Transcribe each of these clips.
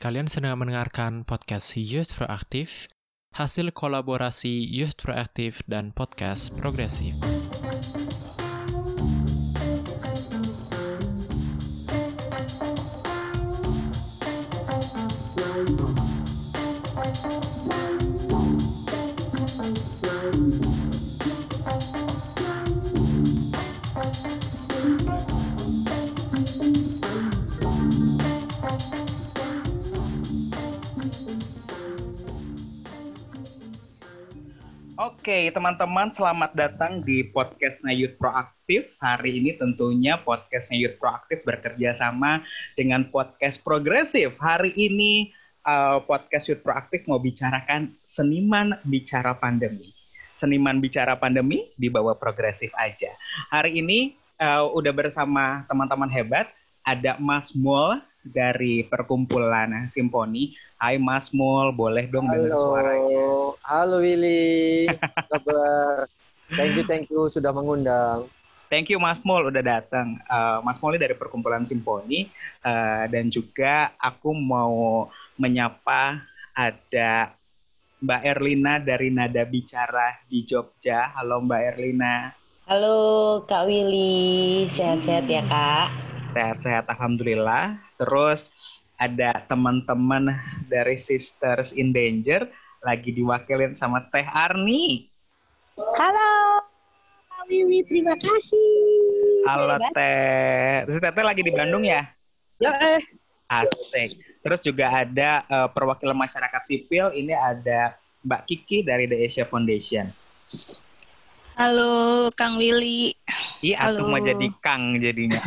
Kalian sedang mendengarkan podcast Youth Proaktif, hasil kolaborasi Youth Proaktif dan podcast Progresif. Oke, teman-teman, selamat datang di podcastnya Youth Proaktif. Hari ini tentunya podcastnya Youth Proaktif bekerja sama dengan podcast Progresif. Hari ini uh, podcast Youth Proaktif mau bicarakan seniman bicara pandemi. Seniman bicara pandemi di bawah Progresif aja. Hari ini uh, udah bersama teman-teman hebat, ada Mas Mul dari perkumpulan Simponi. Hai Mas Mul, boleh dong dengar suaranya. Halo Willy, kabar? thank you, thank you sudah mengundang. Thank you Mas Mul udah datang. Uh, Mas Mul ini dari perkumpulan Simponi uh, dan juga aku mau menyapa ada Mbak Erlina dari Nada Bicara di Jogja. Halo Mbak Erlina. Halo Kak Willy, sehat-sehat ya Kak? Sehat-sehat, Alhamdulillah. Terus ada teman-teman dari Sisters in Danger lagi diwakilin sama Teh Arni. Halo, Wiwi, terima kasih. Halo Teh. Terus Teh lagi di Bandung ya? Ya, eh. Asik. Terus juga ada uh, perwakilan masyarakat sipil. Ini ada Mbak Kiki dari The Asia Foundation. Halo, Kang Willy. Iya, aku mau jadi Kang jadinya.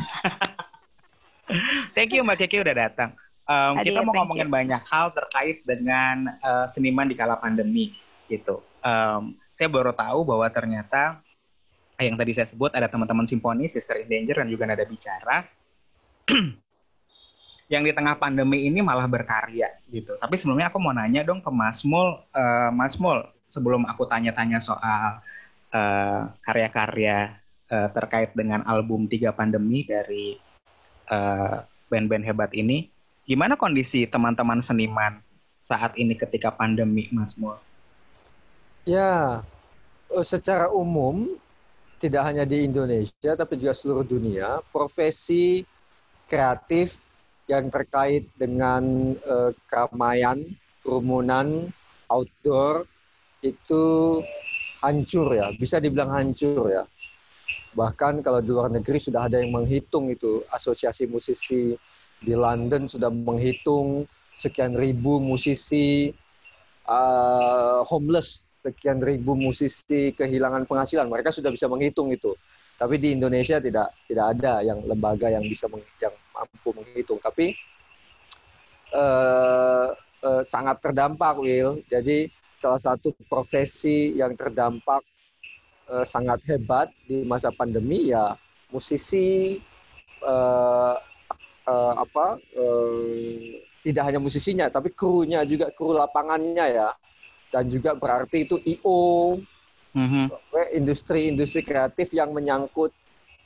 Thank you Mbak Kiki udah datang. Um, kita mau thank ngomongin banyak hal terkait dengan uh, seniman di kala pandemi gitu. Um, saya baru tahu bahwa ternyata yang tadi saya sebut ada teman-teman simponi, Sister in Danger dan juga Nada Bicara yang di tengah pandemi ini malah berkarya gitu. Tapi sebelumnya aku mau nanya dong ke Mas Mul, uh, Mas Mul sebelum aku tanya-tanya soal uh, karya-karya uh, terkait dengan album Tiga Pandemi dari uh, band-band hebat ini, gimana kondisi teman-teman seniman saat ini ketika pandemi, Mas Mul? Ya, eh, secara umum tidak hanya di Indonesia tapi juga seluruh dunia, profesi kreatif yang terkait dengan eh, keramaian, kerumunan, outdoor itu hancur ya, bisa dibilang hancur ya. Bahkan kalau di luar negeri sudah ada yang menghitung itu, asosiasi musisi di London sudah menghitung sekian ribu musisi uh, homeless, sekian ribu musisi kehilangan penghasilan. Mereka sudah bisa menghitung itu. Tapi di Indonesia tidak tidak ada yang lembaga yang bisa meng, yang mampu menghitung. Tapi uh, uh, sangat terdampak, Will. Jadi salah satu profesi yang terdampak uh, sangat hebat di masa pandemi ya musisi uh, uh, apa uh, tidak hanya musisinya tapi krunya juga kru lapangannya ya. Dan juga berarti itu IO Mhm. industri-industri kreatif yang menyangkut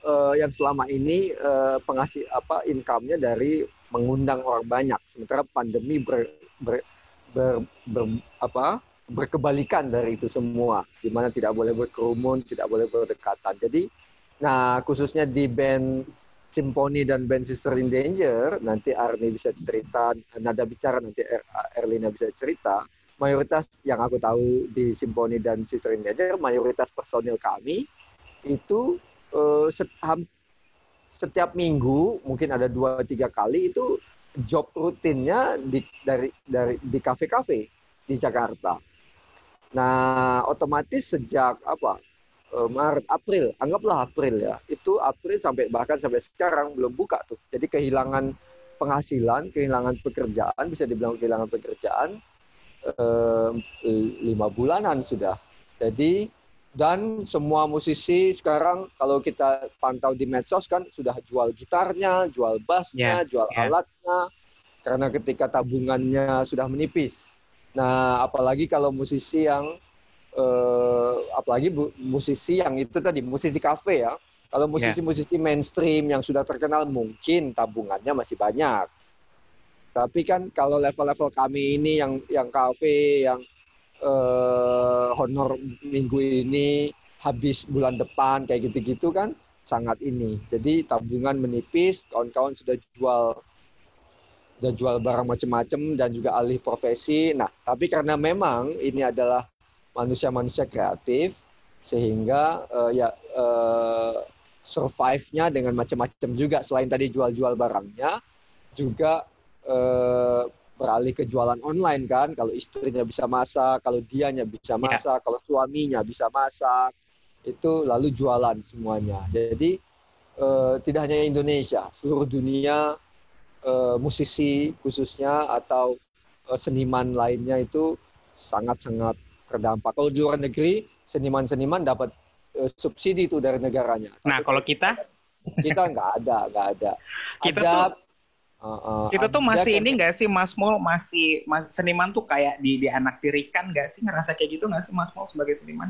uh, yang selama ini uh, pengasih apa income-nya dari mengundang orang banyak. Sementara pandemi ber, ber, ber, ber- apa berkebalikan dari itu semua. Di mana tidak boleh berkerumun tidak boleh berdekatan. Jadi nah khususnya di band Simponi dan band Sister in Danger nanti Arni bisa cerita nada bicara nanti Er- Erlina bisa cerita mayoritas yang aku tahu di Simponi dan Sister in Danger mayoritas personil kami itu eh, set- setiap minggu mungkin ada dua tiga kali itu job rutinnya di dari dari di kafe-kafe di Jakarta. Nah, otomatis sejak apa? Eh, Maret, April, anggaplah April ya. Itu April sampai bahkan sampai sekarang belum buka tuh. Jadi kehilangan penghasilan, kehilangan pekerjaan, bisa dibilang kehilangan pekerjaan eh, lima bulanan sudah. Jadi dan semua musisi sekarang kalau kita pantau di medsos kan sudah jual gitarnya, jual bassnya, jual ya. alatnya karena ketika tabungannya sudah menipis. Nah, apalagi kalau musisi yang eh, apalagi bu- musisi yang itu tadi musisi kafe ya. Kalau musisi-musisi mainstream yang sudah terkenal mungkin tabungannya masih banyak. Tapi kan kalau level-level kami ini yang yang kafe, yang eh, honor minggu ini habis bulan depan kayak gitu-gitu kan sangat ini. Jadi tabungan menipis, kawan-kawan sudah jual sudah jual barang macam-macam dan juga alih profesi. Nah, tapi karena memang ini adalah manusia-manusia kreatif sehingga uh, ya uh, survive-nya dengan macam-macam juga. Selain tadi jual-jual barangnya juga uh, beralih ke jualan online kan. Kalau istrinya bisa masak kalau dianya bisa Ya. masak kalau suaminya bisa masak itu lalu jualan semuanya. Jadi eh, tidak hanya Indonesia seluruh dunia eh, musisi khususnya atau eh, seniman lainnya itu sangat-sangat terdampak. Kalau di luar negeri seniman-seniman dapat eh, subsidi itu dari negaranya. Nah, Tapi kalau kita? Kita nggak ada nggak ada. Kita ada tuh- eh, eh, kita tuh masih kan- ini nggak sih Mas Mul? Masih mas, seniman tuh kayak di di anak tirikan nggak sih? Ngerasa kayak gitu nggak sih Mas Mul sebagai seniman?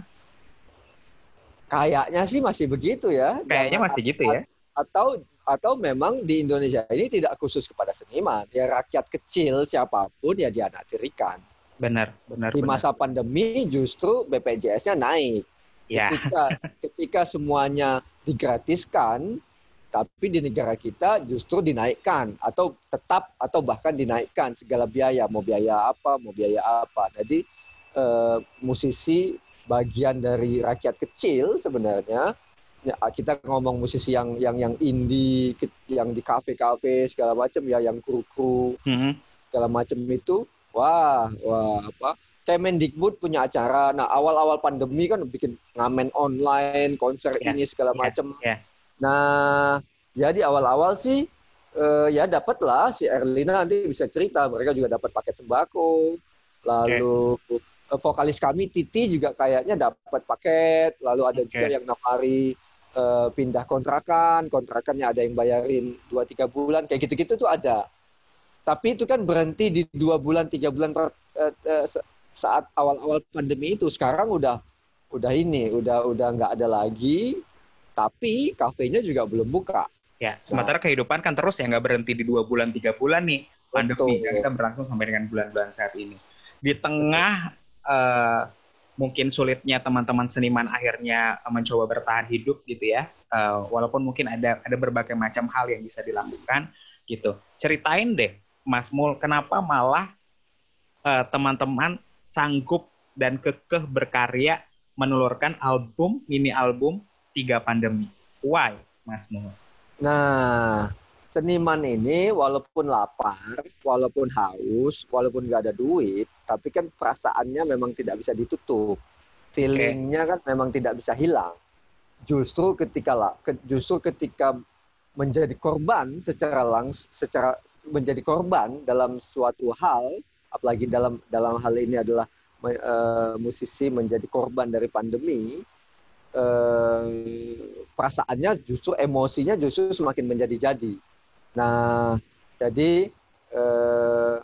kayaknya sih masih begitu ya. Kayaknya masih gitu ya. atau atau memang di Indonesia ini tidak khusus kepada seniman. Ya rakyat kecil siapa pun ya dianaktirikan Benar, benar. di benar. masa pandemi justru BPJS-nya naik ya. ketika ketika semuanya digratiskan tapi di negara kita justru dinaikkan atau tetap atau bahkan dinaikkan segala biaya mau biaya apa mau biaya apa jadi eh, musisi bagian dari rakyat kecil sebenarnya ya, kita ngomong musisi yang yang yang indie yang di kafe-kafe segala macam ya yang kru-kru Mhm. segala macam itu wah wah apa? Kemendikbud punya acara. Nah awal-awal pandemi kan bikin ngamen online konser Ya, ini segala ya, macam ya. nah ya di awal-awal sih eh, ya dapatlah si Erlina nanti bisa cerita. Mereka juga dapat paket sembako. Lalu eh, vokalis kami Titi juga kayaknya dapat paket. Lalu ada Oke. juga yang nawari eh, pindah kontrakan. Kontrakannya ada yang bayarin 2-3 bulan. Kayak gitu-gitu tuh ada tapi itu kan berhenti di dua bulan tiga bulan per- eh, eh, sa- saat awal-awal pandemi itu sekarang udah udah ini udah udah nggak ada lagi tapi kafenya juga belum buka Ya, sementara kehidupan kan terus ya nggak berhenti di dua bulan tiga bulan nih pandemi Betul. kita berlangsung sampai dengan bulan-bulan saat ini. Di tengah eh, mungkin sulitnya teman-teman seniman akhirnya mencoba bertahan hidup gitu ya, eh, walaupun mungkin ada ada berbagai macam hal yang bisa dilakukan gitu. Ceritain deh, Mas Mul, kenapa malah eh, teman-teman sanggup dan kekeh berkarya menelurkan album mini album tiga pandemi? Why, Mas Mul? Nah, seniman ini walaupun lapar, walaupun haus, walaupun nggak ada duit, tapi kan perasaannya memang tidak bisa ditutup. Feelingnya kan memang tidak bisa hilang. Justru ketika justru ketika menjadi korban secara langs, secara menjadi korban dalam suatu hal, apalagi dalam dalam hal ini adalah eh, musisi menjadi korban dari pandemi, eh, perasaannya justru emosinya justru semakin menjadi-jadi. Nah, jadi eh,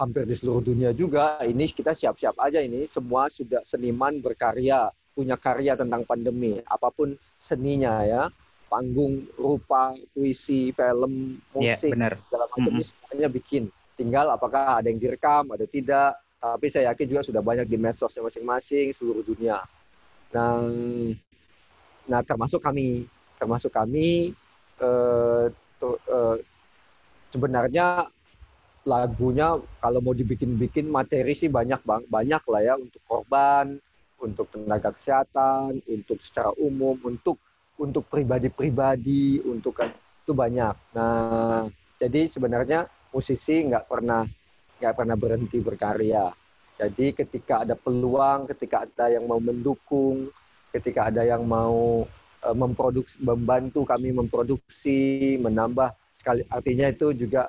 hampir di seluruh dunia juga ini kita siap-siap aja ini semua sudah seniman berkarya punya karya tentang pandemi apa pun seninya ya panggung rupa puisi film Iya, musik benar. segala macam ini semuanya bikin. Tinggal apakah ada yang direkam ada tidak. Tapi saya yakin juga sudah banyak di medsosnya masing-masing seluruh dunia. Nah nah termasuk kami. Termasuk kami eh, tu- eh, sebenarnya lagunya kalau mau dibikin-bikin materi sih banyak bang banyak lah ya. Untuk korban untuk tenaga kesehatan untuk secara umum untuk untuk pribadi-pribadi untuk kan itu banyak. Nah jadi sebenarnya musisi nggak pernah nggak pernah berhenti berkarya. Jadi ketika ada peluang ketika ada yang mau mendukung ketika ada yang mau eh, memproduksi membantu kami memproduksi menambah sekali artinya itu juga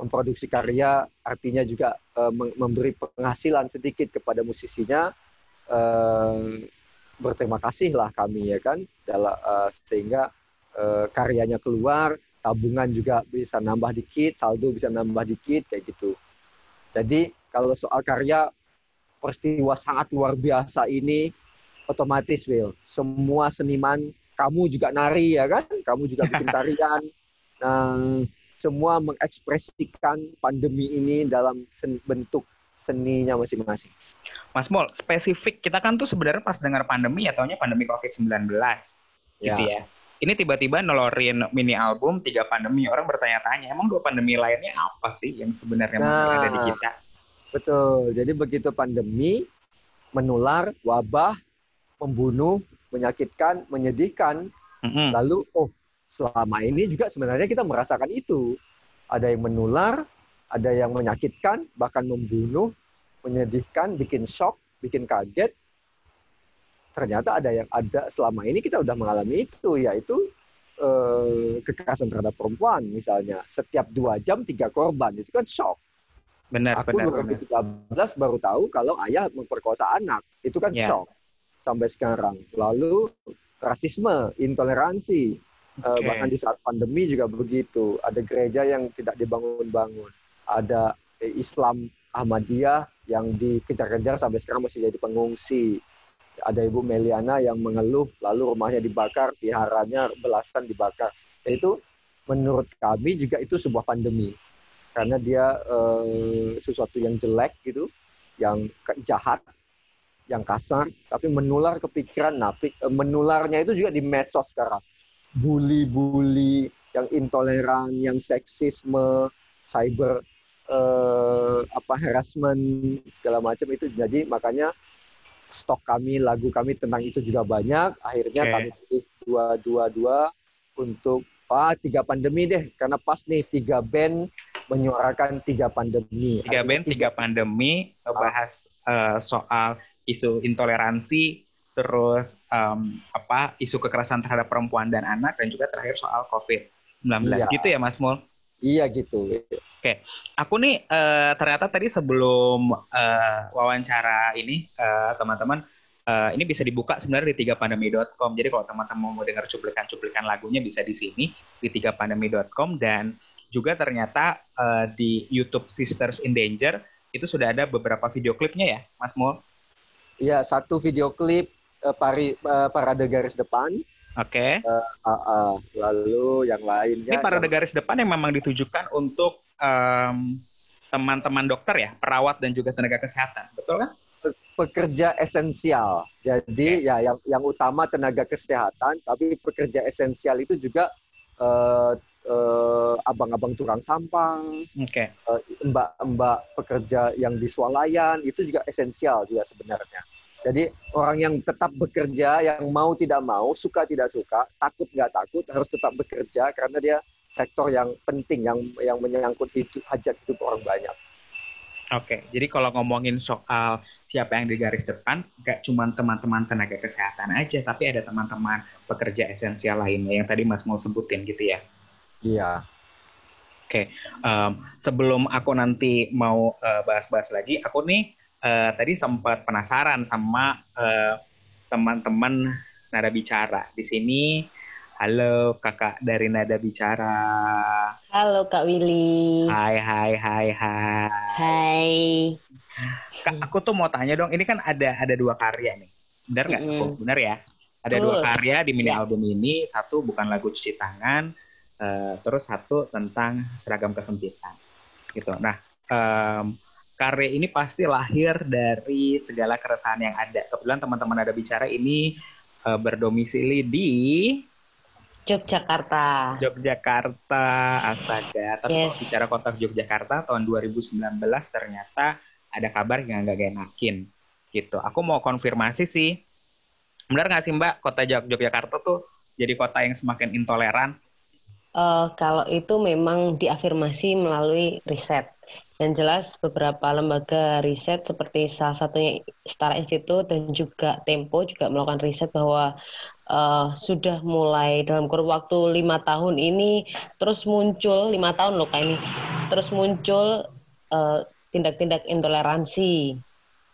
memproduksi karya artinya juga mem- memberi penghasilan sedikit kepada musisinya eh, berterima kasih lah kami ya kan? Dalam eh, sehingga eh, karyanya keluar tabungan juga bisa nambah dikit saldo bisa nambah dikit kayak gitu. Jadi kalau soal karya peristiwa sangat luar biasa ini otomatis Will semua seniman kamu juga nari ya kan? Kamu juga bikin tarian. Nah semua mengekspresikan pandemi ini dalam sen bentuk seninya masing-masing. Mas Mol, spesifik kita kan tuh sebenarnya pas dengar pandemi ya taunya pandemi COVID-19 gitu ya. Ini tiba-tiba nolorin mini album tiga pandemi. Orang bertanya-tanya, emang dua pandemi lainnya apa sih yang sebenarnya masih ada di Nah. kita? Betul. Jadi begitu pandemi menular, wabah, membunuh, menyakitkan, menyedihkan, Mm-mm. lalu oh selama ini juga sebenarnya kita merasakan itu. Ada yang menular, ada yang menyakitkan, bahkan membunuh, menyedihkan, bikin shock, bikin kaget. Ternyata ada yang ada selama ini kita udah mengalami itu, yaitu eh, kekerasan terhadap perempuan misalnya. Setiap dua jam tiga korban, itu kan shock. Benar, Aku benar, benar. 2013 baru tahu kalau ayah memperkosa anak. Itu kan Ya. shock sampai sekarang. Lalu rasisme, intoleransi. Eh, Oke. bahkan di saat pandemi juga begitu. Ada gereja yang tidak dibangun-bangun. Ada eh, Islam Ahmadiyah yang dikejar-kejar sampai sekarang masih jadi pengungsi. Ada Ibu Meliana yang mengeluh, lalu rumahnya dibakar, viharanya belasan dibakar. Itu menurut kami juga itu sebuah pandemi karena dia eh, sesuatu yang jelek gitu, yang jahat, yang kasar, tapi menular ke pikiran. Pi- eh, menularnya itu juga di medsos sekarang. Bully-bully, yang intoleran, yang seksisme, cyber eh, apa harassment segala macam itu. Jadi makanya stok kami, lagu kami tentang itu juga banyak. Akhirnya Oke. kami pilih dua dua dua untuk ah tiga pandemi deh, karena pas nih tiga band menyuarakan tiga pandemi. Tiga band, tiga pandemi, ngebahas eh, soal isu intoleransi, terus em, apa isu kekerasan terhadap perempuan dan anak, dan juga terakhir soal COVID-19. Iya. Gitu ya, Mas Mul? Iya gitu. Aku nih eh, ternyata tadi sebelum eh, wawancara ini eh, teman-teman eh, ini bisa dibuka sebenarnya di tigapandemi.com. Jadi kalau teman-teman mau dengar cuplikan-cuplikan lagunya bisa di sini di tigapandemi.com dan juga ternyata eh, di YouTube Sisters in Danger itu sudah ada beberapa video klipnya ya, Mas Mul. Iya satu video klip eh, pari, eh, parade garis depan. Oke. Ah, ah. lalu yang lainnya. Ini parade yang- garis depan yang memang ditujukan untuk em, teman-teman dokter ya, perawat dan juga tenaga kesehatan. Betul kan? pekerja esensial. Jadi ya yang yang utama tenaga kesehatan, tapi pekerja esensial itu juga eh, eh, abang-abang tukang sampah, Oke. eh, mbak-mbak pekerja yang di swalayan itu juga esensial juga sebenarnya. Jadi orang yang tetap bekerja, yang mau tidak mau, suka tidak suka, takut nggak takut, harus tetap bekerja karena dia sektor yang penting, yang yang menyangkut hidup, hajat hidup orang banyak. Oke, jadi kalau ngomongin soal siapa yang di garis depan, nggak cuma teman-teman tenaga kesehatan aja, tapi ada teman-teman pekerja esensial lainnya yang tadi Mas mau sebutin gitu ya. Iya. Em, sebelum aku nanti mau eh, bahas-bahas lagi, aku nih eh, tadi sempat penasaran sama eh, teman-teman nada bicara di sini. Halo kakak dari nada bicara. Halo Kak Willy. Hai hai hai hai. Hai. Kak, aku tuh mau tanya dong, ini kan ada ada dua karya nih. Benar nggak? Mm-mm. aku? Benar ya? Ada Betul. dua karya di mini Ya. album ini. Satu bukan lagu cuci tangan, eh, terus satu tentang seragam kesempitan. Gitu. Nah, em, karya ini pasti lahir dari segala keresahan yang ada. Kebetulan teman-teman ada bicara ini eh, berdomisili di Yogyakarta. Yogyakarta, astaga. Tapi kalau Yes. bicara kota Yogyakarta tahun 2019 ternyata ada kabar yang nggak enakin gitu. Aku mau konfirmasi sih, benar nggak sih Mbak kota Yogyakarta tuh jadi kota yang semakin intoleran? Eh, kalau itu memang diafirmasi melalui riset. Yang jelas beberapa lembaga riset seperti salah satunya Setara Institute dan juga Tempo juga melakukan riset bahwa eh, sudah mulai dalam kurun waktu lima tahun ini terus muncul lima tahun loh kak ini terus muncul eh, tindak-tindak intoleransi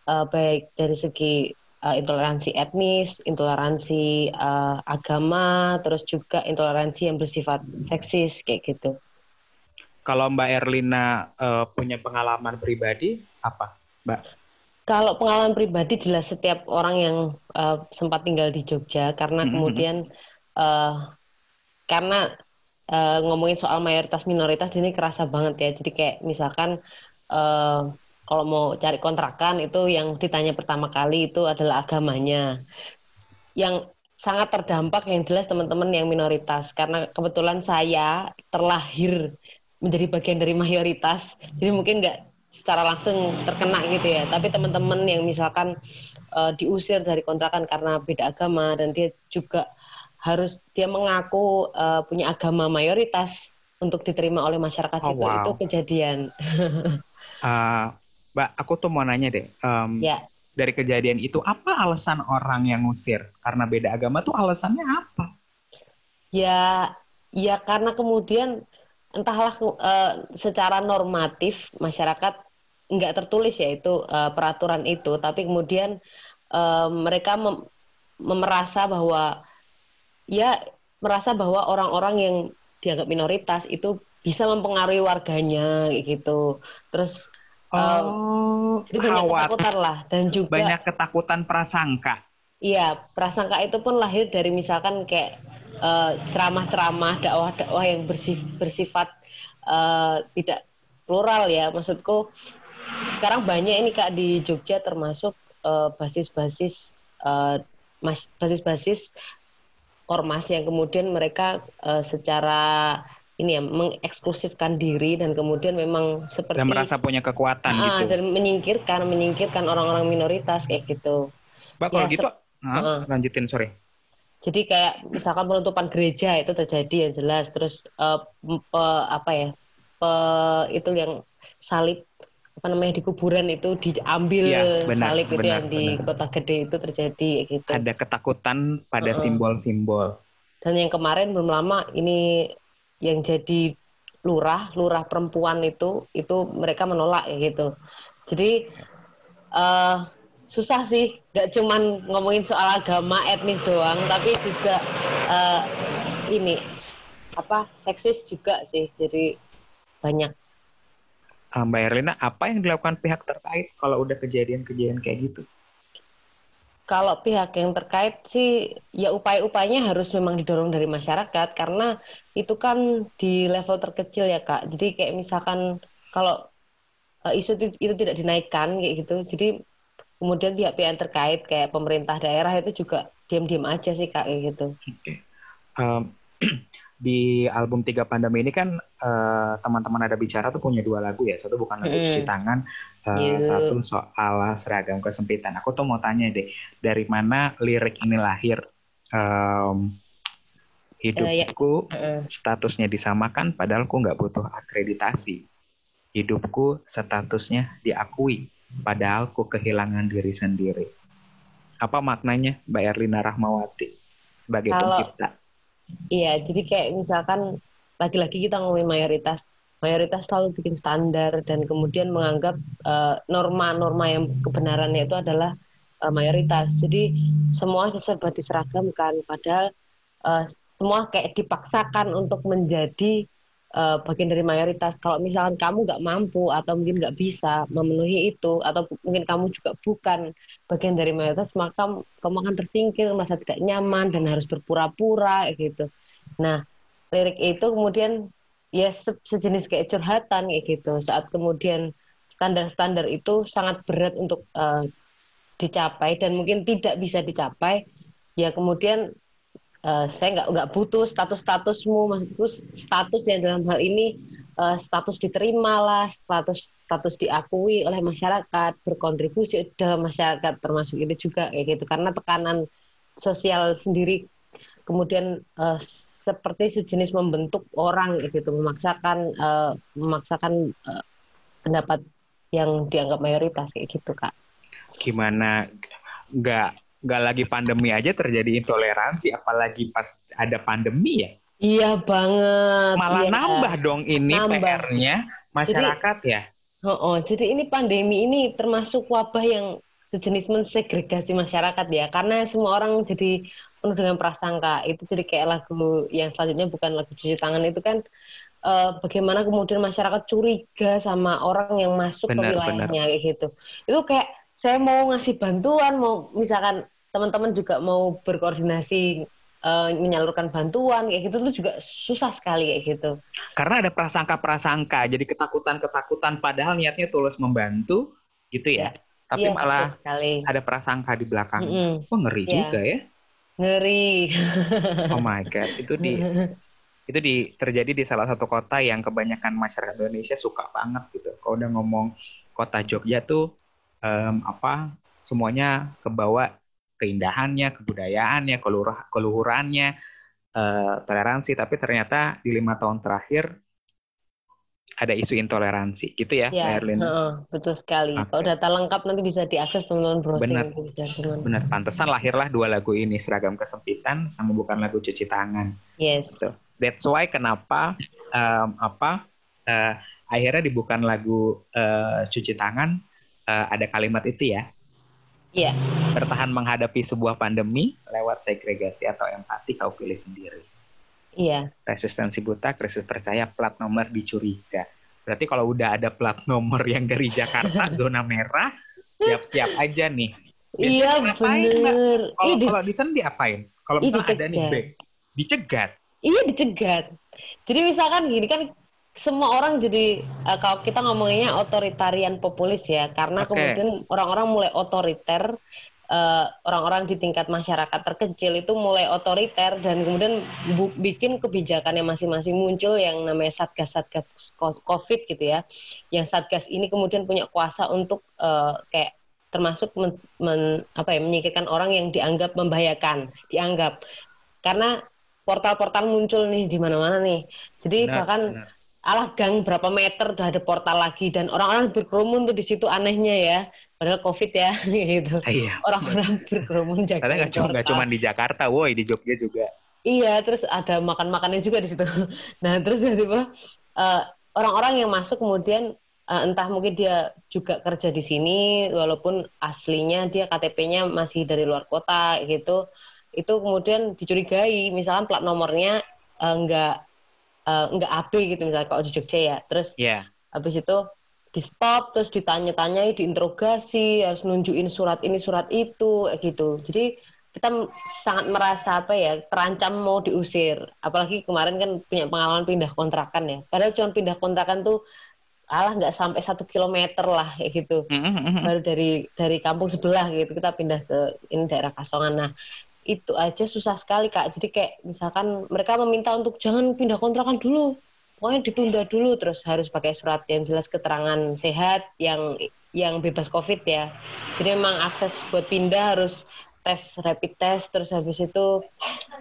eh, baik dari segi eh, intoleransi etnis, intoleransi eh, agama, terus juga intoleransi yang bersifat seksis kayak gitu. Kalau Mbak Erlina eh, punya pengalaman pribadi apa? Kalau pengalaman pribadi jelas setiap orang yang eh, sempat tinggal di Jogja karena Mhm. kemudian eh, karena uh, ngomongin soal mayoritas minoritas ini kerasa banget ya. Jadi kayak misalkan uh, kalau mau cari kontrakan itu yang ditanya pertama kali itu adalah agamanya. Yang sangat terdampak yang jelas teman-teman yang minoritas karena kebetulan saya terlahir menjadi bagian dari mayoritas. Jadi mungkin nggak secara langsung terkena gitu ya. Tapi teman-teman yang misalkan uh, diusir dari kontrakan karena beda agama dan dia juga harus dia mengaku uh, punya agama mayoritas untuk diterima oleh masyarakat oh, itu wow. itu kejadian. uh, Mbak, aku tuh mau nanya deh. Um, ya. Dari kejadian itu, apa alasan orang yang ngusir? Karena beda agama tuh alasannya apa? Ya, ya karena kemudian entahlah uh, secara normatif masyarakat nggak tertulis ya itu uh, peraturan itu, tapi kemudian uh, mereka mem merasa bahwa ya merasa bahwa orang-orang yang dianggap minoritas itu bisa mempengaruhi warganya gitu. Terus Oh, jadi banyak ketakutan lah dan juga banyak ketakutan prasangka. Iya, prasangka itu pun lahir dari misalkan kayak uh, ceramah-ceramah dakwah-dakwah yang bersif, bersifat uh, tidak plural ya. Maksudku sekarang banyak ini Kak di Jogja termasuk uh, basis-basis uh, basis-basis ormas yang kemudian mereka uh, secara ini ya mengeksklusifkan diri dan kemudian memang seperti dan merasa punya kekuatan ah, gitu dan menyingkirkan menyingkirkan orang-orang minoritas kayak gitu. Mbak kalau ya, gitu uh, lanjutin sorry. Jadi kayak misalkan penutupan gereja itu terjadi yang jelas terus uh, pe, apa ya pe, itu yang salib apa namanya di kuburan itu diambil ya, benar, salib benar, itu yang benar. di kota gede itu terjadi gitu. Ada ketakutan pada simbol-simbol. Uh, dan yang kemarin belum lama ini yang jadi lurah, lurah perempuan itu itu mereka menolak ya gitu. Jadi uh, susah sih, nggak cuman ngomongin soal agama etnis doang, tapi juga uh, ini apa seksis juga sih. Jadi banyak. Ah, Mbak Erlina, apa yang dilakukan pihak terkait kalau udah kejadian-kejadian kayak gitu? kalau pihak yang terkait sih ya upaya-upayanya harus memang didorong dari masyarakat karena itu kan di level terkecil ya kak jadi kayak misalkan kalau uh, isu itu, itu tidak dinaikkan kayak gitu jadi kemudian pihak-pihak terkait kayak pemerintah daerah itu juga diam-diam aja sih kak kayak gitu. Okay. Um, di album Tiga Pandemi ini kan eh, teman-teman ada bicara tuh punya dua lagu ya. Satu bukan lagu cuci tangan, uh, yeah. satu soal seragam kesempitan. Aku tuh mau tanya deh, dari mana lirik ini lahir? Um, hidupku uh, uh. statusnya disamakan, padahal aku nggak butuh akreditasi. Hidupku statusnya diakui, padahal aku kehilangan diri sendiri. Apa maknanya, Mbak Erlina Rahmawati sebagai Kalau... pencipta? Iya, jadi kayak misalkan lagi-lagi kita ngomongin mayoritas, mayoritas selalu bikin standar dan kemudian menganggap eh, norma-norma uh, yang kebenarannya itu adalah uh, mayoritas. Jadi semua serba diseragamkan, padahal uh, semua kayak dipaksakan untuk menjadi uh, bagian dari mayoritas. Kalau misalkan kamu nggak mampu atau mungkin nggak bisa memenuhi itu, atau mungkin kamu juga bukan bagian dari mayoritas, maka kamu akan tersingkir, merasa tidak nyaman dan harus berpura-pura gitu. Nah, lirik itu kemudian ya sejenis kayak curhatan gitu. Saat kemudian standar-standar itu sangat berat untuk uh, dicapai dan mungkin tidak bisa dicapai, ya kemudian uh, saya nggak nggak butuh status statusmu maksudku status yang dalam hal ini uh, status diterima lah status status diakui oleh masyarakat berkontribusi dalam masyarakat termasuk itu juga kayak gitu. Karena tekanan sosial sendiri kemudian uh, seperti sejenis membentuk orang gitu memaksakan uh, memaksakan uh, pendapat yang dianggap mayoritas kayak gitu kak. Gimana? Nggak nggak lagi pandemi aja terjadi intoleransi, apalagi pas ada pandemi ya. Iya banget. Malah iya. nambah dong ini PR-nya masyarakat jadi, ya. Oh, oh, jadi ini pandemi ini termasuk wabah yang sejenis mensegregasi masyarakat ya, karena semua orang jadi penuh dengan prasangka. Itu jadi kayak lagu yang selanjutnya bukan lagu cuci tangan itu kan uh, bagaimana kemudian masyarakat curiga sama orang yang masuk benar, ke wilayahnya kayak gitu. Itu kayak saya mau ngasih bantuan, mau misalkan teman-teman juga mau berkoordinasi eh, menyalurkan bantuan kayak gitu tuh juga susah sekali kayak gitu. Karena ada prasangka-prasangka, jadi ketakutan-ketakutan padahal niatnya tulus membantu gitu ya. Tapi Iya, malah sekali. ada prasangka di belakang. Mm-mm. Wah ngeri Iya. juga ya. Ngeri. Oh my god, itu di itu di terjadi di salah satu kota yang kebanyakan masyarakat Indonesia suka banget gitu. Kalau udah ngomong kota Jogja tuh em, apa semuanya kebawa keindahannya, kebudayaannya, keluhur- keluhurannya, eh, toleransi. Tapi ternyata di lima tahun terakhir ada isu intoleransi gitu ya, Ya, Erlin. heeh, betul sekali. Oke. Kalau data lengkap nanti bisa diakses teman-teman browsing Benar. Benar, pantesan lahirlah dua lagu ini, Seragam Kesempitan sama Bukan Lagu Cuci Tangan. Yes. Gitu. That's why kenapa em, apa eh, akhirnya di bukan lagu eh, cuci tangan eh, ada kalimat itu ya Iya. bertahan menghadapi sebuah pandemi lewat segregasi atau empati kau pilih sendiri Iya. resistensi buta krisis percaya plat nomor dicuriga berarti kalau udah ada plat nomor yang dari Jakarta zona merah siap-siap aja nih Iya bener. kalau di- kalau sana diapain kalau misalnya ada nih dicegat Iya dicegat. Jadi misalkan gini kan semua orang jadi eh, kalau kita ngomonginnya otoritarian populis ya karena Oke. kemudian orang-orang mulai otoriter eh, orang-orang di tingkat masyarakat terkecil itu mulai otoriter dan kemudian bu- bikin kebijakannya masing-masing muncul yang namanya satgas-satgas ko- covid gitu ya yang satgas ini kemudian punya kuasa untuk eh, kayak termasuk men, men- apa ya menyingkirkan orang yang dianggap membahayakan dianggap karena portal-portal muncul nih di mana-mana nih jadi Benar, bahkan benar. Alah gang berapa meter udah ada portal lagi. Dan orang-orang berkerumun tuh di situ anehnya ya. Padahal covid ya gitu. Ah, iya. Orang-orang berkerumun jaga Karena nggak cuma di Jakarta, woi di Jogja juga. iya terus ada makan-makannya juga di situ. Nah terus tiba-tiba eh, orang-orang yang masuk kemudian eh, entah mungkin dia juga kerja di sini walaupun aslinya dia KTP-nya masih dari luar kota gitu. Itu kemudian dicurigai. Misalkan plat nomornya eh, nggak eh, nggak AB gitu misalnya kalau di Jogja ya. Terus Iya. habis itu di stop terus ditanya-tanyai diinterogasi harus nunjukin surat ini surat itu kayak gitu. Jadi kita sangat merasa apa ya terancam mau diusir. Apalagi kemarin kan punya pengalaman pindah kontrakan ya. Padahal cuma pindah kontrakan tuh alah nggak sampai satu kilometer lah kayak gitu. Mm-mm. baru dari dari kampung sebelah gitu kita pindah ke ini daerah Kasongan. Nah itu aja susah sekali kak. Jadi kayak misalkan mereka meminta untuk jangan pindah kontrakan dulu. Pokoknya ditunda dulu terus harus pakai surat yang jelas keterangan sehat yang yang bebas covid ya. Jadi memang akses buat pindah harus tes rapid test terus habis itu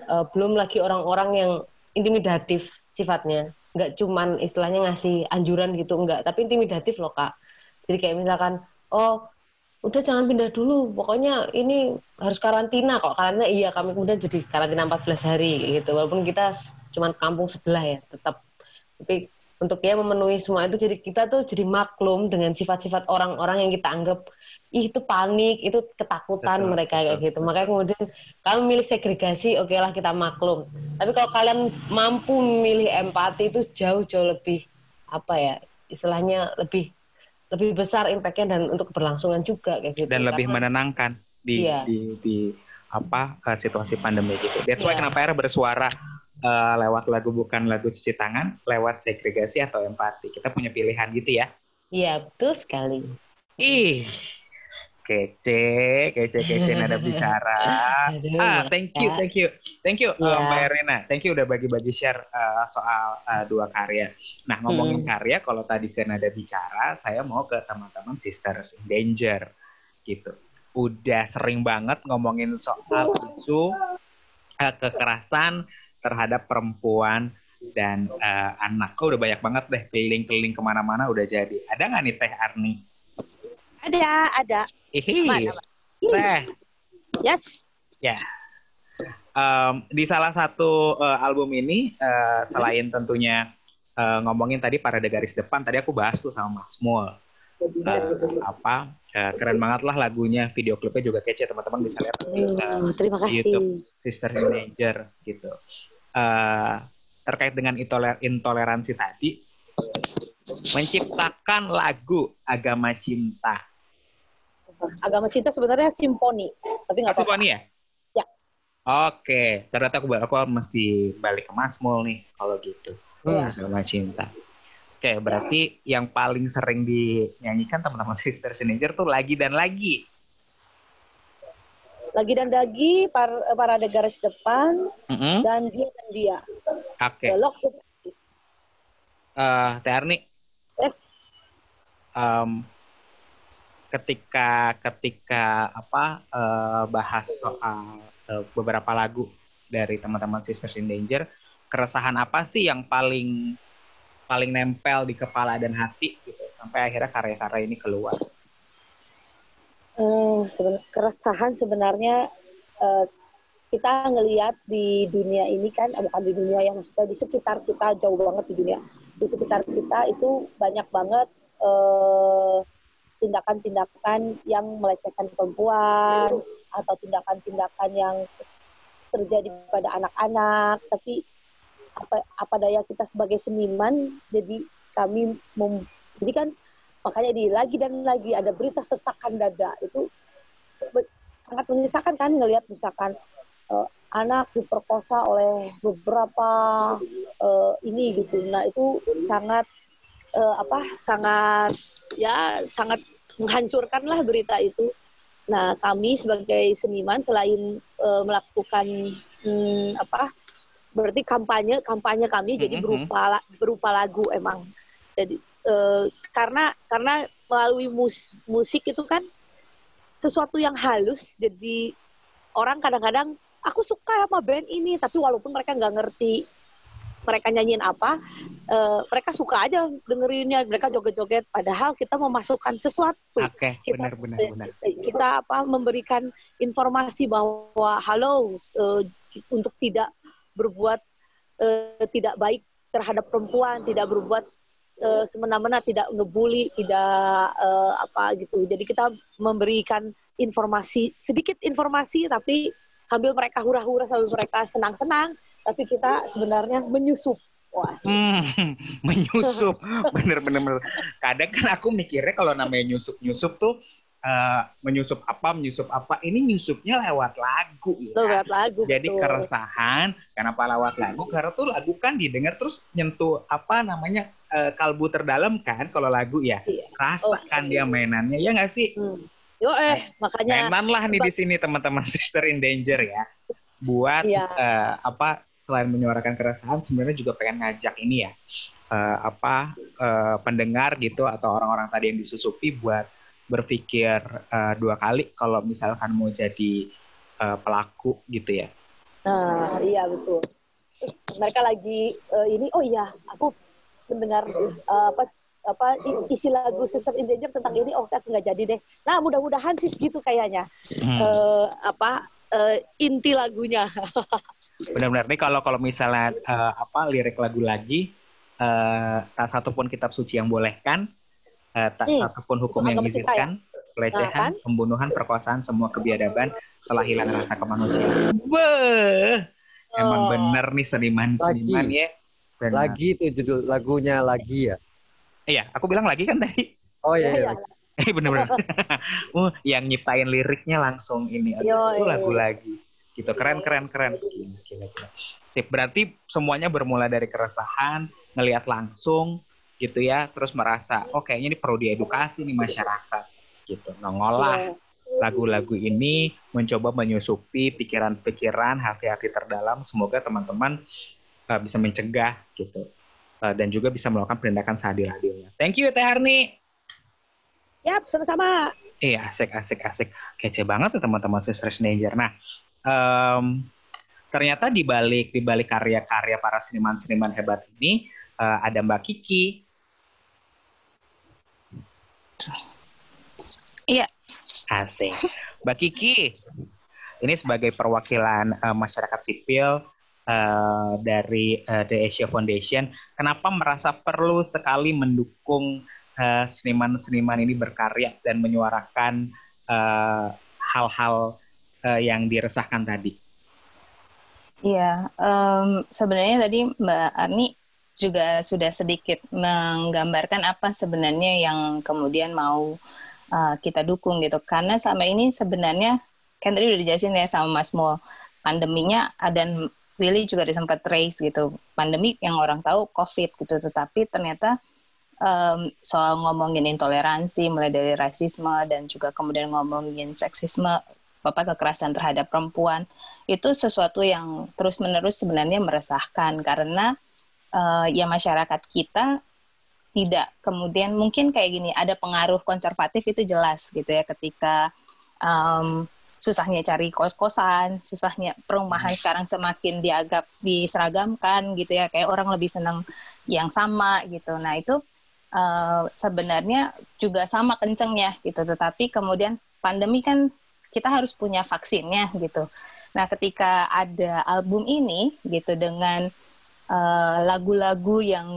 eh, belum lagi orang-orang yang intimidatif sifatnya. Nggak cuman istilahnya ngasih anjuran gitu enggak tapi intimidatif loh kak. Jadi kayak misalkan oh udah jangan pindah dulu. Pokoknya ini harus karantina kok karantina iya kami kemudian jadi karantina 14 hari gitu. Walaupun kita cuman kampung sebelah ya tetap. Tapi untuk ya memenuhi semua itu jadi kita tuh jadi maklum dengan sifat-sifat orang-orang yang kita anggap Ih, itu panik itu ketakutan Betul, mereka kayak betul, gitu. makanya kemudian kalau milih segregasi oke lah kita maklum. Tapi kalau kalian mampu memilih empati itu jauh-jauh lebih apa ya istilahnya lebih lebih besar impactnya dan untuk keberlangsungan juga kayak gitu dan lebih Karena- menenangkan di Iya. di di apa eh, situasi pandemi gitu. That's why Iya. kenapa era bersuara eh, lewat lagu bukan lagu cuci tangan, lewat segregasi atau empati. Kita punya pilihan gitu ya. iya betul sekali Ih, kece, kece, kece nada bicara. Ah, thank you, thank you, thank you, Iya. Mbak Erina. Thank you udah bagi-bagi share eh, soal eh, dua karya. Nah, ngomongin Hmm. karya, kalau tadi ke nada bicara, saya mau ke teman-teman Sisters in Danger, gitu. Udah sering banget ngomongin soal isu eh, kekerasan terhadap perempuan dan eh, anak. Oh, udah banyak banget deh keliling-keliling ke mana-mana udah jadi. Ada nggak nih Teh Arni? Ada, ada. Ihi, Mana, Mbak? Teh. Yes. Em, di salah satu eh, album ini eh, selain tentunya eh, ngomongin tadi para garis depan tadi aku bahas tuh sama Mas Mul Eh, apa keren banget lah lagunya video klipnya juga kece teman-teman bisa lihat di, Oh, terima kasih. YouTube Sister in Danger gitu Eh, terkait dengan intoler- intoleransi tadi menciptakan lagu agama cinta Agama cinta sebenarnya simfoni, tapi nggak apa apa-apa. ya Ya. Oke, ternyata aku aku mesti balik ke Mas Mul nih kalau gitu. Hmm. Sama cinta. Oke, berarti yang paling sering dinyanyikan teman-teman Sister Teenager tuh lagi dan lagi. Lagi dan lagi par, para garis depan Mm-mm. dan dia dan dia. Oke, Belok ke Eh, Teh Arni, yes. em, ketika ketika apa eh, bahas soal eh, beberapa lagu dari teman-teman Sisters in Danger, keresahan apa sih yang paling paling nempel di kepala dan hati gitu sampai akhirnya karya-karya ini keluar. Hmm, keresahan sebenarnya eh, kita ngelihat di dunia ini kan, bukan di dunia yang maksudnya di sekitar kita jauh banget di dunia. Di sekitar kita itu banyak banget eh, tindakan-tindakan yang melecehkan perempuan atau tindakan-tindakan yang terjadi pada anak-anak. Tapi apa apa daya kita sebagai seniman, jadi kami mem, jadi kan makanya di lagi dan lagi ada berita sesakan dada itu sangat menyisakan kan ngelihat misalkan eh, anak diperkosa oleh beberapa eh, ini gitu nah itu sangat eh, apa sangat ya sangat menghancurkan lah berita itu nah kami sebagai seniman selain eh, melakukan hmm, apa berarti kampanye kampanye kami jadi Mhm. berupa berupa lagu emang jadi eh, karena karena melalui mus- musik itu kan sesuatu yang halus jadi orang kadang-kadang aku suka sama band ini tapi walaupun mereka nggak ngerti mereka nyanyiin apa eh, mereka suka aja dengerinnya mereka joget-joget padahal kita memasukkan sesuatu Oke, Kita- benar benar benar. kita apa memberikan informasi bahwa halo eh, untuk tidak berbuat eh, tidak baik terhadap perempuan, tidak berbuat eh, semena-mena, tidak ngebully, tidak eh, apa gitu. Jadi kita memberikan informasi sedikit informasi tapi sambil mereka hura-hura sambil mereka senang-senang, tapi kita sebenarnya menyusup. Wah, Hmm, menyusup, bener-bener. bener. Kadang kan aku mikirnya kalau namanya nyusup-nyusup tuh eh, menyusup apa, menyusup apa. Ini nyusupnya lewat lagu ya. lewat lagu. Jadi betul. keresahan, kenapa lewat lagu? Karena tuh lagu kan didengar terus nyentuh apa namanya eh, kalbu terdalam kan kalau lagu ya. Iya. Rasa Oh, kan iya. dia mainannya, ya nggak sih? Hmm. Yo eh makanya Mainan lah nih di sini teman-teman Sister in Danger ya. Buat Iya. eh, apa selain menyuarakan keresahan sebenarnya juga pengen ngajak ini ya. eh, apa eh, pendengar gitu atau orang-orang tadi yang disusupi buat berpikir eh, dua kali kalau misalkan mau jadi eh, pelaku gitu ya. Nah, iya betul. Mereka lagi eh, ini, oh iya, aku mendengar eh, apa apa isi lagu Sister in Danger tentang ini, oh aku nggak jadi deh. Nah, mudah-mudahan sih gitu kayaknya. Hmm. Eh, apa eh, inti lagunya. Benar-benar nih kalau kalau misalnya eh, apa lirik lagu lagi eh, tak satu pun kitab suci yang bolehkan, eh, tak Hmm. satu pun hukum yang agama kita mengizinkan, pelecehan, Nah, pembunuhan, perkosaan, semua kebiadaban telah hilang rasa kemanusiaan. Beuh, emang Oh. bener nih seniman-seniman Lagi. ya. Benar. Lagi itu judul lagunya lagi ya. Iya, aku bilang lagi kan tadi. Oh Oh, iya, iya. iya. Eh bener-bener. uh, yang nyiptain liriknya langsung ini. Aduh, iya. lagu lagi. Gitu, keren, keren, keren. Gila, gila, gila. Sip, berarti semuanya bermula dari keresahan, ngelihat langsung, gitu ya, terus merasa, oh kayaknya ini perlu diedukasi nih masyarakat, gitu. Nah, ngolah Iya. lagu-lagu ini mencoba menyusupi pikiran-pikiran, hati-hati terdalam. Semoga teman-teman uh, bisa mencegah, gitu. Uh, dan juga bisa melakukan penindakan seadil-adilnya. Thank you, Teh Harni. Yap, sama-sama. Iya, asik, asik, asik. Kece banget tuh teman-teman Sister Danger. Nah, em, ternyata di balik di balik karya-karya para seniman-seniman hebat ini eh, ada Mbak Kiki. Iya. Asik. Mbak Kiki, ini sebagai perwakilan eh, masyarakat sipil eh, dari eh, The Asia Foundation, kenapa merasa perlu sekali mendukung seniman-seniman ini berkarya dan menyuarakan hal-hal eh, yang diresahkan tadi? Iya, em, sebenarnya tadi Mbak Arni juga sudah sedikit menggambarkan apa sebenarnya yang kemudian mau uh, kita dukung gitu. Karena selama ini sebenarnya kan tadi udah dijelasin ya sama Mas Mul pandeminya dan Willy juga sempat trace gitu pandemi yang orang tahu COVID gitu tetapi ternyata um, soal ngomongin intoleransi mulai dari rasisme dan juga kemudian ngomongin seksisme apa kekerasan terhadap perempuan itu sesuatu yang terus menerus sebenarnya meresahkan karena uh, ya masyarakat kita tidak kemudian mungkin kayak gini ada pengaruh konservatif itu jelas gitu ya ketika um, susahnya cari kos-kosan, susahnya perumahan sekarang semakin diagap diseragamkan gitu ya, kayak orang lebih senang yang sama gitu. Nah itu uh, sebenarnya juga sama kencengnya gitu, tetapi kemudian pandemi kan kita harus punya vaksinnya gitu. Nah ketika ada album ini gitu dengan eh, lagu-lagu uh, yang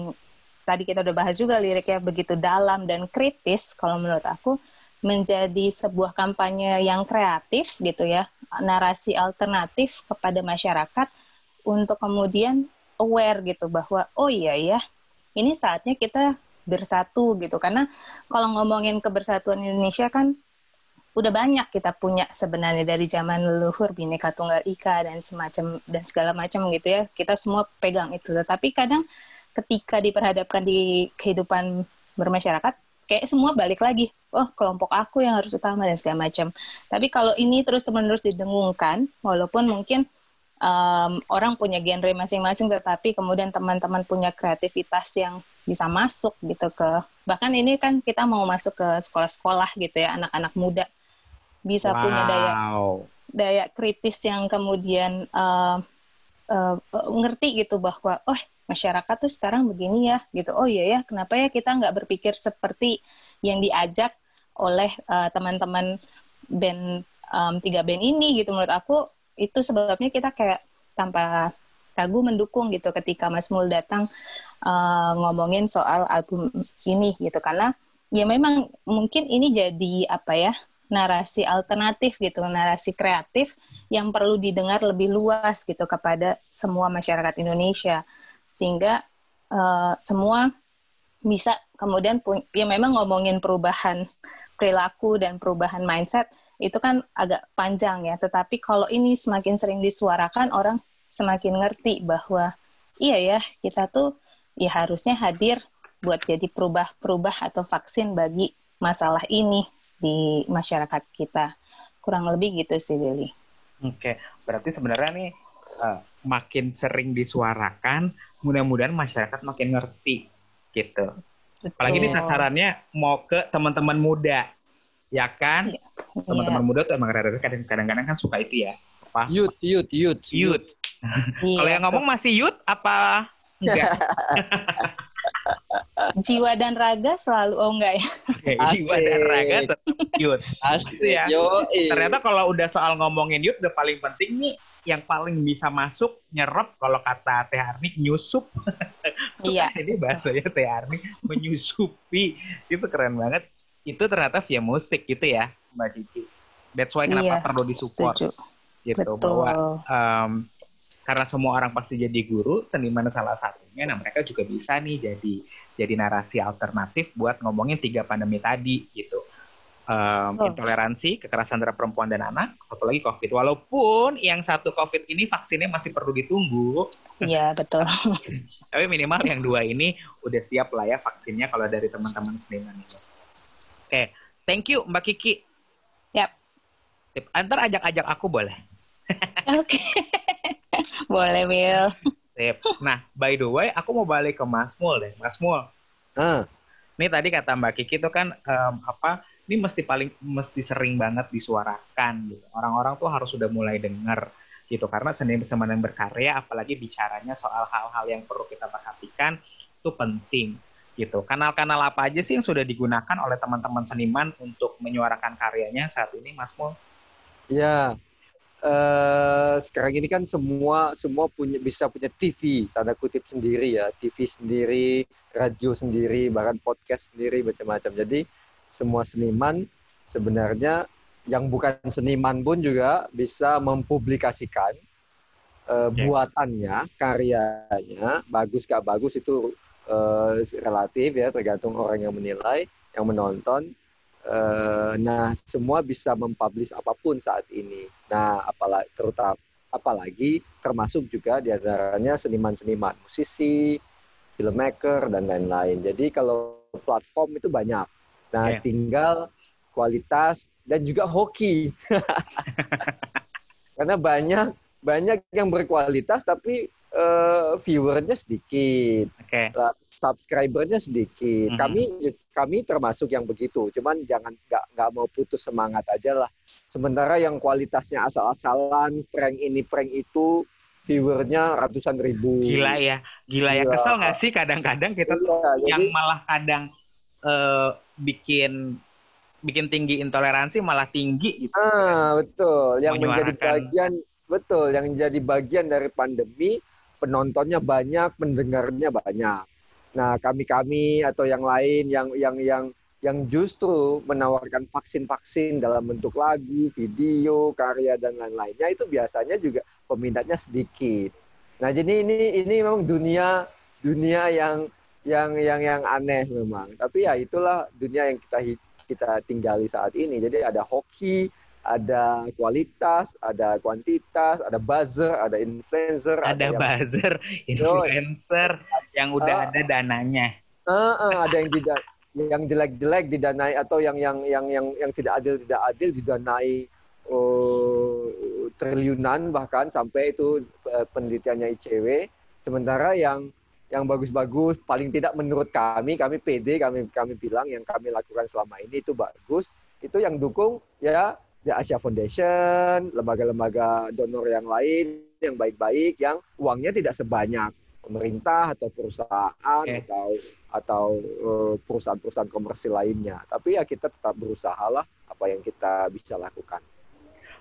tadi kita udah bahas juga liriknya begitu dalam dan kritis, kalau menurut aku menjadi sebuah kampanye yang kreatif gitu ya, narasi alternatif kepada masyarakat untuk kemudian aware gitu bahwa oh iya ya, ini saatnya kita bersatu gitu karena kalau ngomongin kebersatuan Indonesia kan udah banyak kita punya sebenarnya dari zaman leluhur bineka tunggal ika dan semacam dan segala macam gitu ya. Kita semua pegang itu. Tetapi kadang ketika diperhadapkan di kehidupan bermasyarakat kayak semua balik lagi. Oh kelompok aku yang harus utama dan segala macam. Tapi kalau ini terus menerus didengungkan walaupun mungkin um, orang punya genre masing-masing tetapi kemudian teman-teman punya kreativitas yang bisa masuk gitu ke bahkan ini kan kita mau masuk ke sekolah-sekolah gitu ya anak-anak muda bisa wow. punya daya daya kritis yang kemudian uh, uh, ngerti gitu bahwa oh masyarakat tuh sekarang begini ya gitu. Oh iya ya kenapa ya kita nggak berpikir seperti yang diajak oleh uh, teman-teman band um, tiga band ini? Gitu. Menurut aku itu sebabnya kita kayak tanpa ragu mendukung gitu ketika Mas Mul datang uh, ngomongin soal album ini gitu. Karena ya memang mungkin ini jadi apa ya narasi alternatif gitu, narasi kreatif yang perlu didengar lebih luas gitu kepada semua masyarakat Indonesia. Sehingga uh, semua bisa kemudian ya memang ngomongin perubahan perilaku dan perubahan mindset itu kan agak panjang ya. Tetapi kalau ini semakin sering disuarakan orang semakin ngerti bahwa iya ya kita tuh ya harusnya hadir buat jadi perubah-perubah atau vaksin bagi masalah ini di masyarakat kita kurang lebih gitu sih Lili. Oke, berarti sebenarnya nih uh, makin sering disuarakan mudah-mudahan masyarakat makin ngerti gitu. Betul. Apalagi ini sasarannya mau ke teman-teman muda, ya kan? Iya. Teman-teman iya. muda tuh emang kadang-kadang kan suka itu ya. Apa? Youth, youth, youth, youth. Iya, Kalau yang ngomong masih youth apa enggak? jiwa dan raga selalu oh enggak ya? Okay, jiwa dan raga tetap youth. Asik. Ya. Yo, Ternyata kalau udah soal ngomongin youth udah paling penting nih yang paling bisa masuk nyerap kalau kata Teh Arni nyusup. iya. Ini bahasanya Teh Arni menyusupi. Itu keren banget. Itu ternyata via musik gitu ya, Mbak Cici. That's why kenapa iya, perlu disupport. Setuju. Gitu Betul. bahwa um, karena semua orang pasti jadi guru, seniman salah satunya, nah mereka juga bisa nih jadi jadi narasi alternatif buat ngomongin tiga pandemi tadi gitu. Um, oh. Intoleransi, kekerasan terhadap perempuan dan anak, satu lagi COVID. Walaupun yang satu COVID ini vaksinnya masih perlu ditunggu. Iya betul. Tapi minimal yang dua ini udah siap lah ya vaksinnya kalau dari teman-teman seniman itu. Oke, okay. thank you Mbak Kiki. Siap. Antar ajak-ajak aku boleh. Oke. Boleh, Will. Sip. Nah, by the way, aku mau balik ke Mas Mul deh. Mas Mul. Uh. Ini tadi kata Mbak Kiki itu kan um, apa? Ini mesti paling mesti sering banget disuarakan gitu. Orang-orang tuh harus sudah mulai dengar gitu karena seni seniman yang berkarya apalagi bicaranya soal hal-hal yang perlu kita perhatikan itu penting gitu. Kanal-kanal apa aja sih yang sudah digunakan oleh teman-teman seniman untuk menyuarakan karyanya saat ini, Mas Mul? Ya, uh, sekarang ini kan semua semua punya bisa punya TV tanda kutip sendiri ya. TV sendiri radio sendiri bahkan podcast sendiri macam-macam. Jadi semua seniman sebenarnya yang bukan seniman pun juga bisa mempublikasikan uh, okay. buatannya karyanya bagus gak bagus itu uh, relatif ya tergantung orang yang menilai yang menonton Uh, nah, semua bisa mempublish apa pun saat ini. Nah, apalagi terutama apalagi termasuk juga di antaranya seniman-seniman, musisi, filmmaker dan lain-lain. Jadi kalau platform itu banyak. Nah, Yeah. tinggal kualitas dan juga hoki. Karena banyak banyak yang berkualitas tapi eh, viewernya sedikit, Oke. lah, subscribernya sedikit. Mhm. Kami kami termasuk yang begitu. Cuman jangan nggak nggak mau putus semangat aja lah. Sementara yang kualitasnya asal-asalan, prank ini prank itu, viewernya ratusan ribu. Gila ya, gila ya. Gila. Kesel nggak sih kadang-kadang kita tuh Iya, yang jadi malah kadang eh, bikin bikin tinggi intoleransi malah tinggi gitu. ah betul. Yang menjadi bagian betul, yang jadi bagian dari pandemi, penontonnya banyak, mendengarnya banyak. Nah, kami-kami atau yang lain yang yang yang yang justru menawarkan vaksin-vaksin dalam bentuk lagu, video, karya dan lain-lainnya itu biasanya juga peminatnya sedikit. Nah, jadi ini ini memang dunia dunia yang yang yang yang aneh memang. Tapi ya itulah dunia yang kita kita tinggali saat ini. Jadi ada hoki, ada kualitas, ada kuantitas, ada buzzer, ada influencer, Ada yang buzzer, influencer yang udah Ah. ada dananya. Ah, ah, ada yang tidak yang jelek-jelek didanai atau yang yang yang yang yang tidak adil tidak adil didanai eh, triliunan bahkan sampai itu eh, penelitiannya ICW sementara yang yang bagus-bagus paling tidak menurut kami kami PD kami kami bilang yang kami lakukan selama ini itu bagus itu yang dukung ya The Asia Foundation lembaga-lembaga donor yang lain yang baik-baik yang uangnya tidak sebanyak pemerintah atau perusahaan Oke. atau atau eh, perusahaan-perusahaan komersil lainnya. Tapi ya kita tetap berusaha lah apa yang kita bisa lakukan.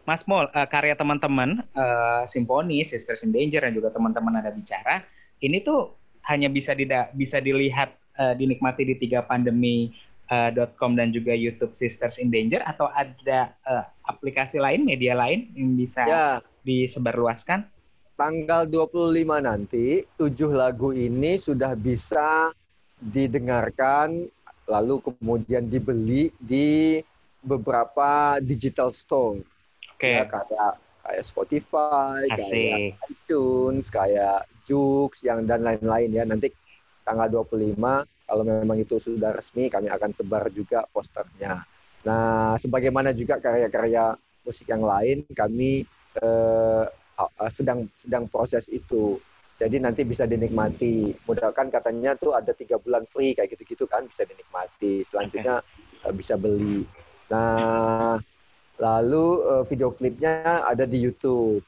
Mas Mol, eh, karya teman-teman eh, Simponi, Sisters in Danger dan juga teman-teman ada bicara, ini tuh hanya bisa dida- bisa dilihat dinikmati di tiga pandemi .com dan juga YouTube Sisters in Danger atau ada eh, aplikasi lain, media lain yang bisa Ya, disebarluaskan? tanggal 25 nanti tujuh lagu ini sudah bisa didengarkan lalu kemudian dibeli di beberapa digital store Oke, ya kayak kayak Spotify, kayak iTunes, kayak Joox yang dan lain-lain ya. Nanti tanggal 25 kalau memang itu sudah resmi kami akan sebar juga posternya. Nah, sebagaimana juga karya-karya musik yang lain kami eh, sedang sedang proses itu. Jadi nanti bisa dinikmati. Mudah-kan katanya tuh ada tiga bulan free kayak gitu-gitu kan bisa dinikmati. Selanjutnya eh, bisa beli. Nah, lalu eh, video klipnya ada di YouTube.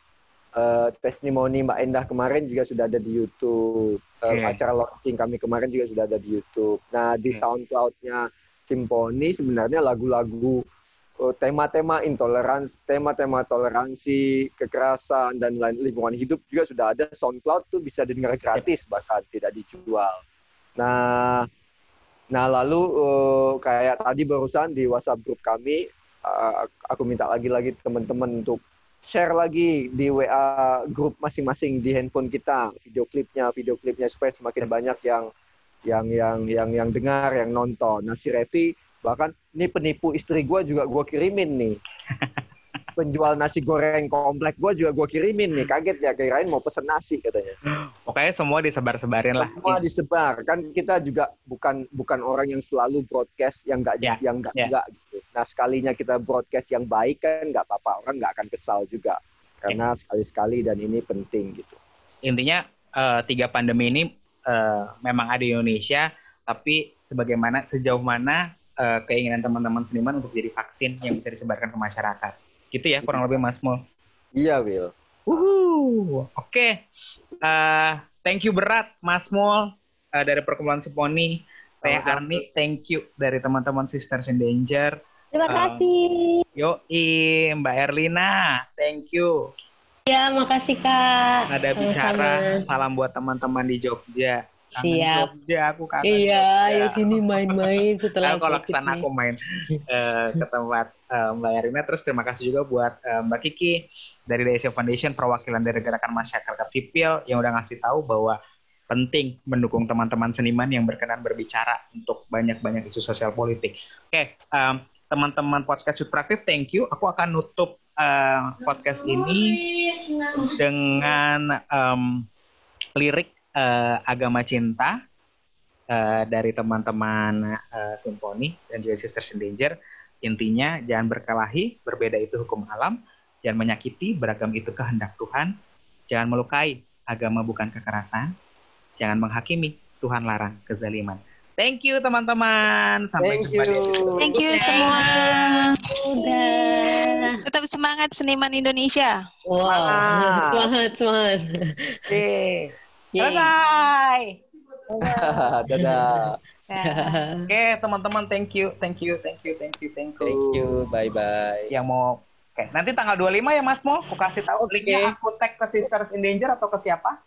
Eh, testimoni Mbak Endah kemarin juga sudah ada di YouTube. Eh, Oke. Acara launching kami kemarin juga sudah ada di YouTube. Nah, di Oke. SoundCloud-nya Simponi sebenarnya lagu-lagu eh, tema-tema intoleransi, tema-tema toleransi, kekerasan dan lain lingkungan hidup juga sudah ada SoundCloud tuh bisa didengar gratis bahkan tidak dijual. Nah, nah lalu eh, kayak tadi barusan di WhatsApp grup kami eh, aku minta lagi-lagi teman-teman untuk share lagi di WA grup masing-masing di handphone kita video klipnya, video klipnya supaya semakin banyak yang yang yang yang yang dengar, yang nonton. Nah si Revi bahkan ini penipu istri gue juga gue kirimin nih. Penjual nasi goreng komplek gue juga gue kirimin nih. Kaget ya kirain mau pesen nasi katanya. Pokoknya semua disebar-sebarin lah. Semua disebar kan kita juga bukan bukan orang yang selalu broadcast yang enggak Ya, yang enggak enggak gitu. Nah sekalinya kita broadcast yang baik kan nggak apa-apa orang nggak akan kesal juga karena sekali-sekali dan ini penting gitu. Intinya eh, tiga pandemi ini eh, memang ada di Indonesia, tapi sebagaimana sejauh mana eh, keinginan teman-teman seniman untuk jadi vaksin yang bisa disebarkan ke masyarakat. Gitu ya kurang lebih Mas Mul. Iya Will. Wuhu. Oke. Eh, thank you berat Mas Mul eh, dari perkumpulan Simponi. Saya. Arni, thank you dari teman-teman Sisters in Danger. Terima Um, kasih. Yoi, Mbak Erlina, thank you. Ya, makasih Kak. Ada Sama-sama. bicara, salam buat teman-teman di Jogja. Siap. Jogja, aku kangen Iya, ya sini main-main setelah Aku kalau ke sana nih. aku main eh, ke tempat eh, Mbak Erina. Terus terima kasih juga buat eh, Mbak Kiki dari The Asia Foundation, perwakilan dari gerakan masyarakat sipil yang udah ngasih tahu bahwa penting mendukung teman-teman seniman yang berkenan berbicara untuk banyak-banyak isu sosial politik. Oke, em, teman-teman podcast Youth Praktif, thank you. Aku akan nutup uh, podcast ini dengan um, lirik uh, agama cinta uh, dari teman-teman uh, simfoni dan juga Sisters in Danger. Intinya jangan berkelahi, berbeda itu hukum alam, jangan menyakiti, beragam itu kehendak Tuhan, jangan melukai, agama bukan kekerasan, jangan menghakimi, Tuhan larang kezaliman. Thank you teman-teman. Sampai Thank jumpa you. di Thank you semua. Udah. Tetap semangat seniman Indonesia. Wow, Semangat. semangat, semangat. Oke. Selesai. Dadah. Oke, teman-teman, thank you, thank you, thank you, thank you, thank you. Thank you. Bye bye. Yang mau Oke, nanti tanggal 25 ya Mas Mo, aku kasih tahu Oke. linknya aku tag ke Sisters in Danger atau ke siapa?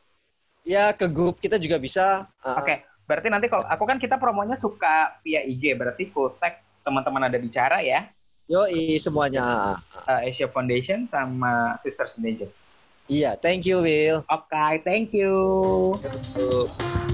Ya ke grup kita juga bisa. Uh, Oke, berarti nanti kalau aku kan kita promonya suka via IG, berarti full tag teman-teman ada bicara ya, Yoi semuanya. uh, Asia Foundation sama Sisters in Danger. Iya, thank you Will. Oke, thank you. Tuh.